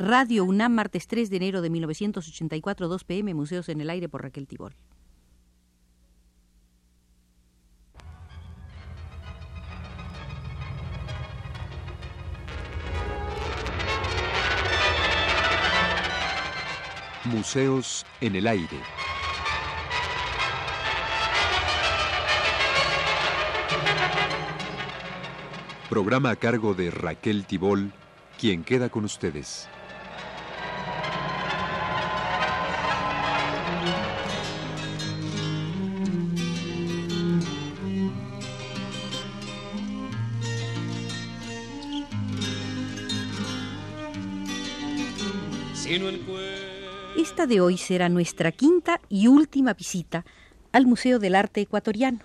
Radio UNAM, martes 3 de enero de 1984, 2 pm, Museos en el Aire por Raquel Tibol. Museos en el Aire. Programa a cargo de Raquel Tibol, quien queda con ustedes. De hoy será nuestra quinta y última visita al Museo del Arte Ecuatoriano.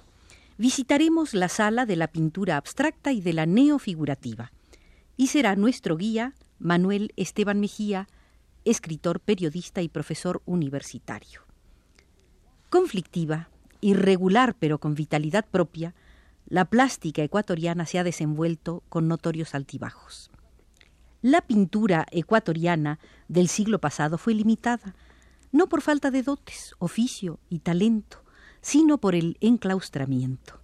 Visitaremos la sala de la pintura abstracta y de la neofigurativa. Y será nuestro guía Manuel Esteban Mejía, escritor, periodista y profesor universitario. Conflictiva, irregular pero con vitalidad propia, la plástica ecuatoriana se ha desenvuelto con notorios altibajos. La pintura ecuatoriana del siglo pasado fue limitada, no por falta de dotes, oficio y talento, sino por el enclaustramiento.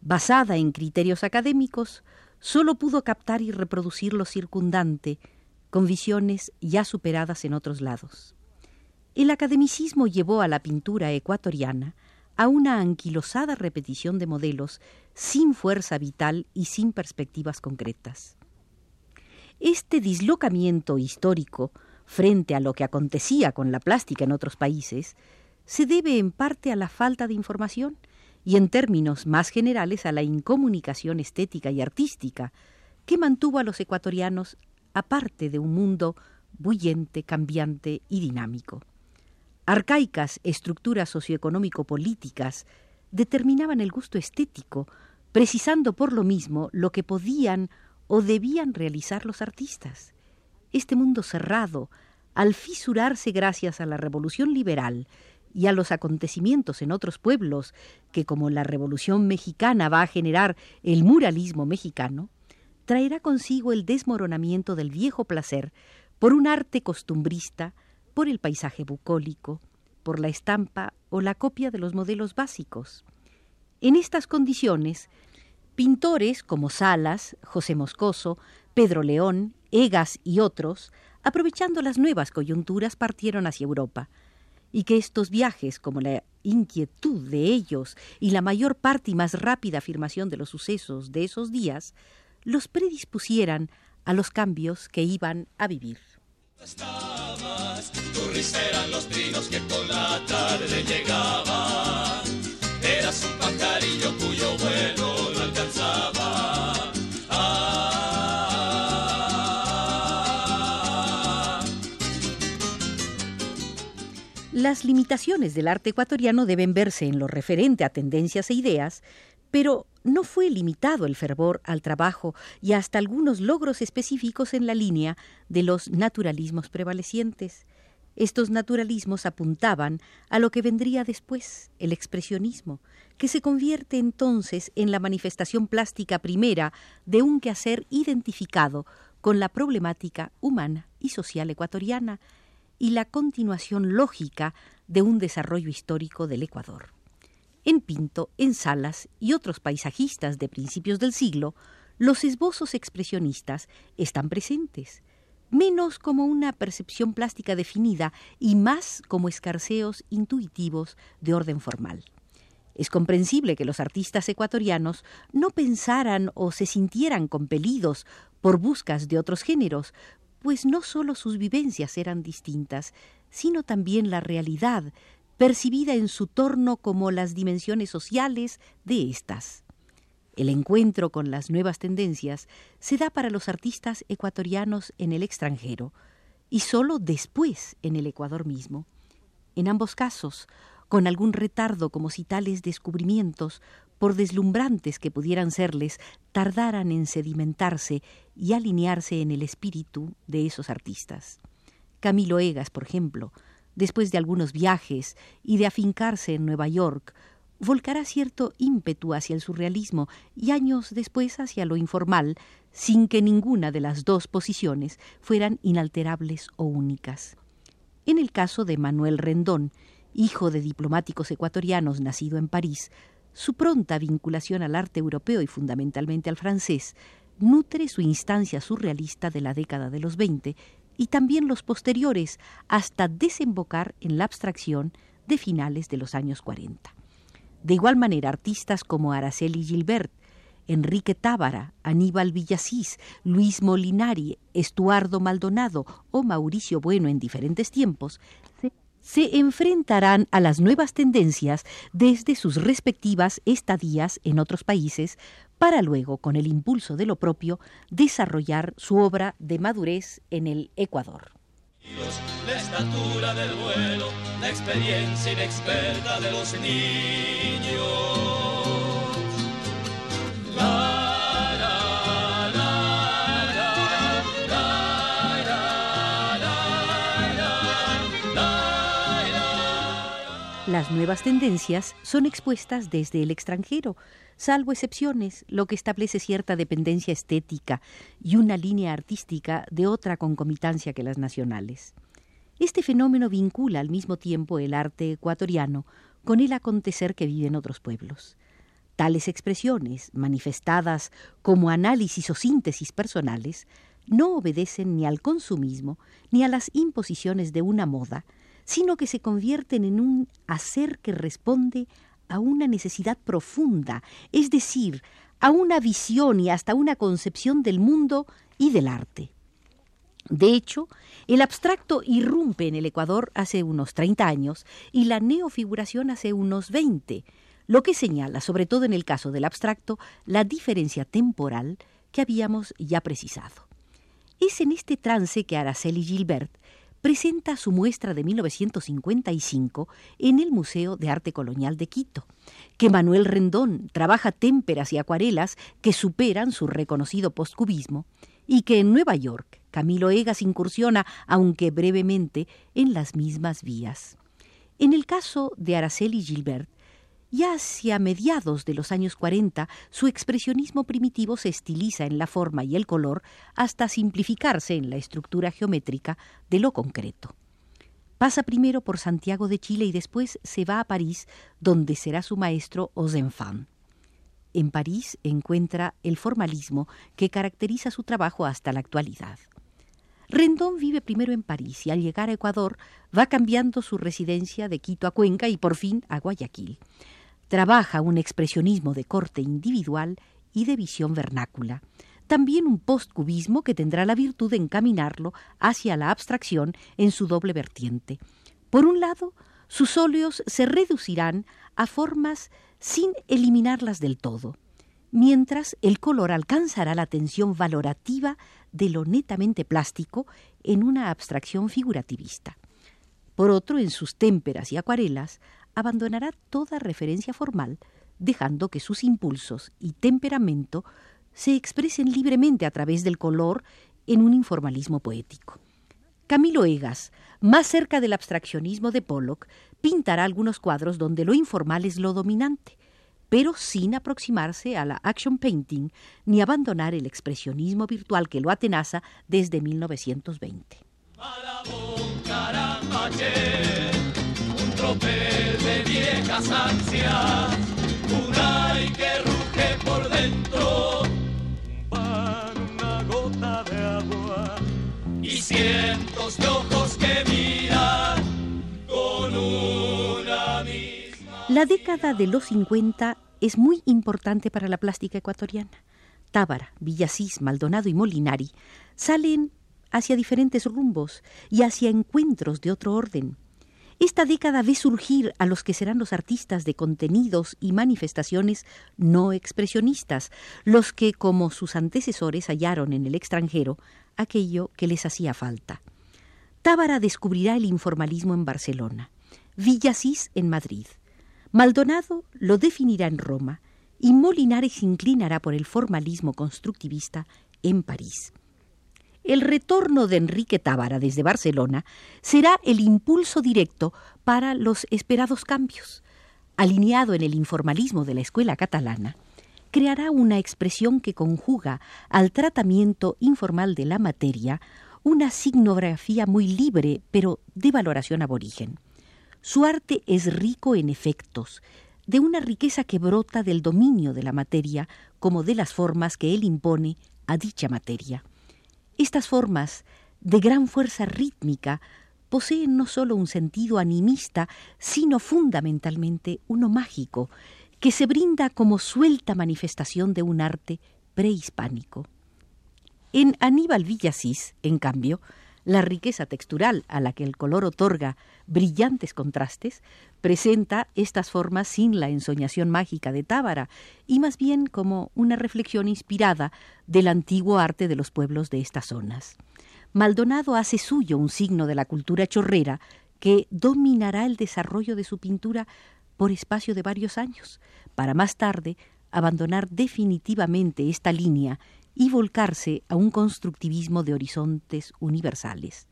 Basada en criterios académicos, solo pudo captar y reproducir lo circundante, con visiones ya superadas en otros lados. El academicismo llevó a la pintura ecuatoriana a una anquilosada repetición de modelos sin fuerza vital y sin perspectivas concretas. Este dislocamiento histórico frente a lo que acontecía con la plástica en otros países se debe en parte a la falta de información y en términos más generales a la incomunicación estética y artística que mantuvo a los ecuatorianos aparte de un mundo bullente, cambiante y dinámico. Arcaicas estructuras socioeconómico-políticas determinaban el gusto estético, precisando por lo mismo lo que podían o debían realizar los artistas. Este mundo cerrado, al fisurarse gracias a la revolución liberal y a los acontecimientos en otros pueblos, que como la revolución mexicana va a generar el muralismo mexicano, traerá consigo el desmoronamiento del viejo placer por un arte costumbrista, por el paisaje bucólico, por la estampa o la copia de los modelos básicos. En estas condiciones, Pintores como Salas, José Moscoso, Pedro León, Egas y otros, aprovechando las nuevas coyunturas, partieron hacia Europa, y que estos viajes, como la inquietud de ellos y la mayor parte y más rápida afirmación de los sucesos de esos días, los predispusieran a los cambios que iban a vivir. los que con la tarde Eras un pajarillo Las limitaciones del arte ecuatoriano deben verse en lo referente a tendencias e ideas, pero no fue limitado el fervor al trabajo y hasta algunos logros específicos en la línea de los naturalismos prevalecientes. Estos naturalismos apuntaban a lo que vendría después, el expresionismo, que se convierte entonces en la manifestación plástica primera de un quehacer identificado con la problemática humana y social ecuatoriana, y la continuación lógica de un desarrollo histórico del Ecuador. En Pinto, en Salas y otros paisajistas de principios del siglo, los esbozos expresionistas están presentes, menos como una percepción plástica definida y más como escarceos intuitivos de orden formal. Es comprensible que los artistas ecuatorianos no pensaran o se sintieran compelidos por buscas de otros géneros, pues no sólo sus vivencias eran distintas, sino también la realidad, percibida en su torno como las dimensiones sociales de éstas. El encuentro con las nuevas tendencias se da para los artistas ecuatorianos en el extranjero y sólo después en el Ecuador mismo. En ambos casos, con algún retardo como si tales descubrimientos por deslumbrantes que pudieran serles, tardaran en sedimentarse y alinearse en el espíritu de esos artistas. Camilo Egas, por ejemplo, después de algunos viajes y de afincarse en Nueva York, volcará cierto ímpetu hacia el surrealismo y años después hacia lo informal, sin que ninguna de las dos posiciones fueran inalterables o únicas. En el caso de Manuel Rendón, hijo de diplomáticos ecuatorianos nacido en París, su pronta vinculación al arte europeo y fundamentalmente al francés nutre su instancia surrealista de la década de los veinte y también los posteriores hasta desembocar en la abstracción de finales de los años 40. De igual manera, artistas como Araceli Gilbert, Enrique Tábara, Aníbal Villasís, Luis Molinari, Estuardo Maldonado o Mauricio Bueno en diferentes tiempos se enfrentarán a las nuevas tendencias desde sus respectivas estadías en otros países para luego, con el impulso de lo propio, desarrollar su obra de madurez en el Ecuador. La estatura del vuelo, la experiencia inexperta de los niños. Las nuevas tendencias son expuestas desde el extranjero, salvo excepciones, lo que establece cierta dependencia estética y una línea artística de otra concomitancia que las nacionales. Este fenómeno vincula al mismo tiempo el arte ecuatoriano con el acontecer que viven otros pueblos. Tales expresiones, manifestadas como análisis o síntesis personales, no obedecen ni al consumismo ni a las imposiciones de una moda, sino que se convierten en un hacer que responde a una necesidad profunda, es decir, a una visión y hasta una concepción del mundo y del arte. De hecho, el abstracto irrumpe en el Ecuador hace unos 30 años y la neofiguración hace unos 20, lo que señala, sobre todo en el caso del abstracto, la diferencia temporal que habíamos ya precisado. Es en este trance que Araceli Gilbert presenta su muestra de 1955 en el Museo de Arte Colonial de Quito, que Manuel Rendón trabaja témperas y acuarelas que superan su reconocido postcubismo, y que en Nueva York Camilo Egas incursiona, aunque brevemente, en las mismas vías. En el caso de Araceli Gilbert, ya hacia mediados de los años 40, su expresionismo primitivo se estiliza en la forma y el color hasta simplificarse en la estructura geométrica de lo concreto. Pasa primero por Santiago de Chile y después se va a París, donde será su maestro Ozenfant. En París encuentra el formalismo que caracteriza su trabajo hasta la actualidad. Rendón vive primero en París y al llegar a Ecuador va cambiando su residencia de Quito a Cuenca y por fin a Guayaquil trabaja un expresionismo de corte individual y de visión vernácula. También un postcubismo que tendrá la virtud de encaminarlo hacia la abstracción en su doble vertiente. Por un lado, sus óleos se reducirán a formas sin eliminarlas del todo, mientras el color alcanzará la tensión valorativa de lo netamente plástico en una abstracción figurativista. Por otro, en sus témperas y acuarelas abandonará toda referencia formal, dejando que sus impulsos y temperamento se expresen libremente a través del color en un informalismo poético. Camilo Egas, más cerca del abstraccionismo de Pollock, pintará algunos cuadros donde lo informal es lo dominante, pero sin aproximarse a la action painting ni abandonar el expresionismo virtual que lo atenaza desde 1920 de viejas ansias, un que ruge por dentro, una gota de agua y cientos de ojos que miran con una misma. La década de los 50 es muy importante para la plástica ecuatoriana. Tábara, Villasís, Maldonado y Molinari salen hacia diferentes rumbos y hacia encuentros de otro orden. Esta década ve surgir a los que serán los artistas de contenidos y manifestaciones no expresionistas, los que, como sus antecesores, hallaron en el extranjero aquello que les hacía falta. Tábara descubrirá el informalismo en Barcelona, Villasís en Madrid, Maldonado lo definirá en Roma y Molinares inclinará por el formalismo constructivista en París. El retorno de Enrique Tábara desde Barcelona será el impulso directo para los esperados cambios. alineado en el informalismo de la escuela catalana, creará una expresión que conjuga al tratamiento informal de la materia una signografía muy libre, pero de valoración aborigen. Su arte es rico en efectos, de una riqueza que brota del dominio de la materia como de las formas que él impone a dicha materia. Estas formas, de gran fuerza rítmica, poseen no sólo un sentido animista, sino fundamentalmente uno mágico, que se brinda como suelta manifestación de un arte prehispánico. En Aníbal Villasís, en cambio, la riqueza textural a la que el color otorga brillantes contrastes presenta estas formas sin la ensoñación mágica de Tábara y más bien como una reflexión inspirada del antiguo arte de los pueblos de estas zonas. Maldonado hace suyo un signo de la cultura chorrera que dominará el desarrollo de su pintura por espacio de varios años, para más tarde abandonar definitivamente esta línea y volcarse a un constructivismo de horizontes universales.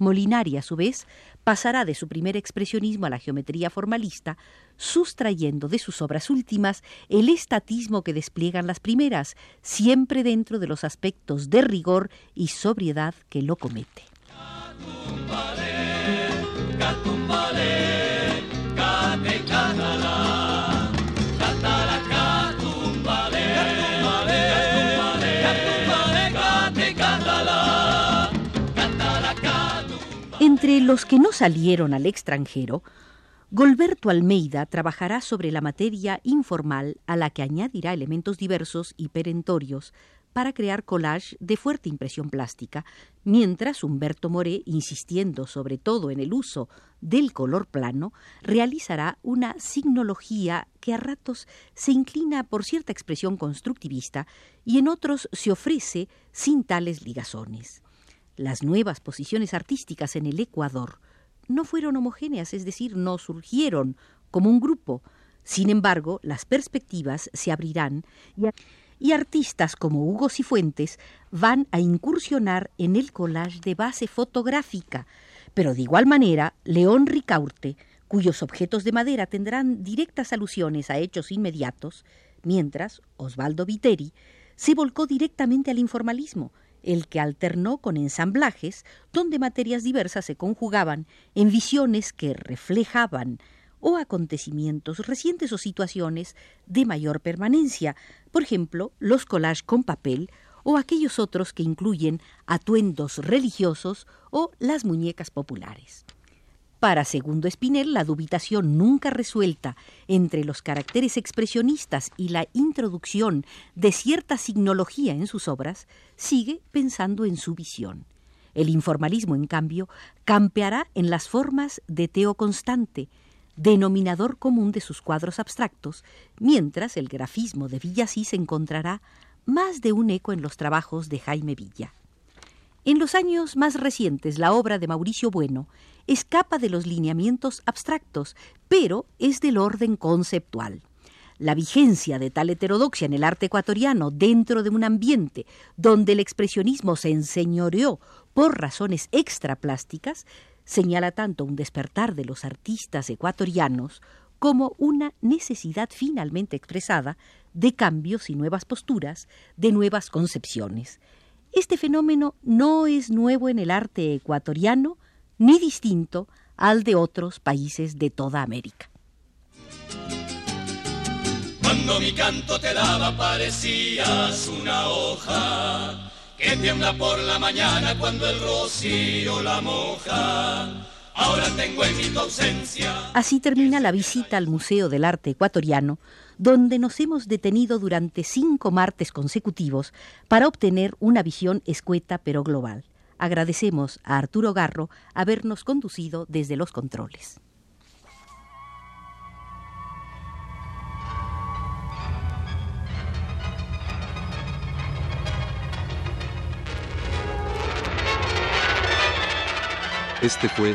Molinari, a su vez, pasará de su primer expresionismo a la geometría formalista, sustrayendo de sus obras últimas el estatismo que despliegan las primeras, siempre dentro de los aspectos de rigor y sobriedad que lo comete. Los que no salieron al extranjero, Golberto Almeida trabajará sobre la materia informal a la que añadirá elementos diversos y perentorios para crear collage de fuerte impresión plástica, mientras Humberto Moré, insistiendo sobre todo en el uso del color plano, realizará una signología que a ratos se inclina por cierta expresión constructivista y en otros se ofrece sin tales ligazones. Las nuevas posiciones artísticas en el Ecuador no fueron homogéneas, es decir, no surgieron como un grupo. Sin embargo, las perspectivas se abrirán y, artistas como Hugo Cifuentes van a incursionar en el collage de base fotográfica. Pero de igual manera, León Ricaurte, cuyos objetos de madera tendrán directas alusiones a hechos inmediatos, mientras Osvaldo Viteri se volcó directamente al informalismo el que alternó con ensamblajes donde materias diversas se conjugaban en visiones que reflejaban o acontecimientos recientes o situaciones de mayor permanencia, por ejemplo, los collages con papel o aquellos otros que incluyen atuendos religiosos o las muñecas populares. Para Segundo Espinel, la dubitación nunca resuelta entre los caracteres expresionistas y la introducción de cierta signología en sus obras sigue pensando en su visión. El informalismo, en cambio, campeará en las formas de Teo Constante, denominador común de sus cuadros abstractos, mientras el grafismo de Villasís encontrará más de un eco en los trabajos de Jaime Villa. En los años más recientes, la obra de Mauricio Bueno escapa de los lineamientos abstractos, pero es del orden conceptual. La vigencia de tal heterodoxia en el arte ecuatoriano dentro de un ambiente donde el expresionismo se enseñoreó por razones extraplásticas señala tanto un despertar de los artistas ecuatorianos como una necesidad finalmente expresada de cambios y nuevas posturas, de nuevas concepciones. Este fenómeno no es nuevo en el arte ecuatoriano ni distinto al de otros países de toda América. Cuando mi canto te daba parecías una hoja que tiembla por la mañana cuando el rocío la moja. Ahora tengo en mi ausencia. Así termina la visita al Museo del Arte Ecuatoriano donde nos hemos detenido durante cinco martes consecutivos para obtener una visión escueta pero global. Agradecemos a Arturo Garro habernos conducido desde los controles. Este fue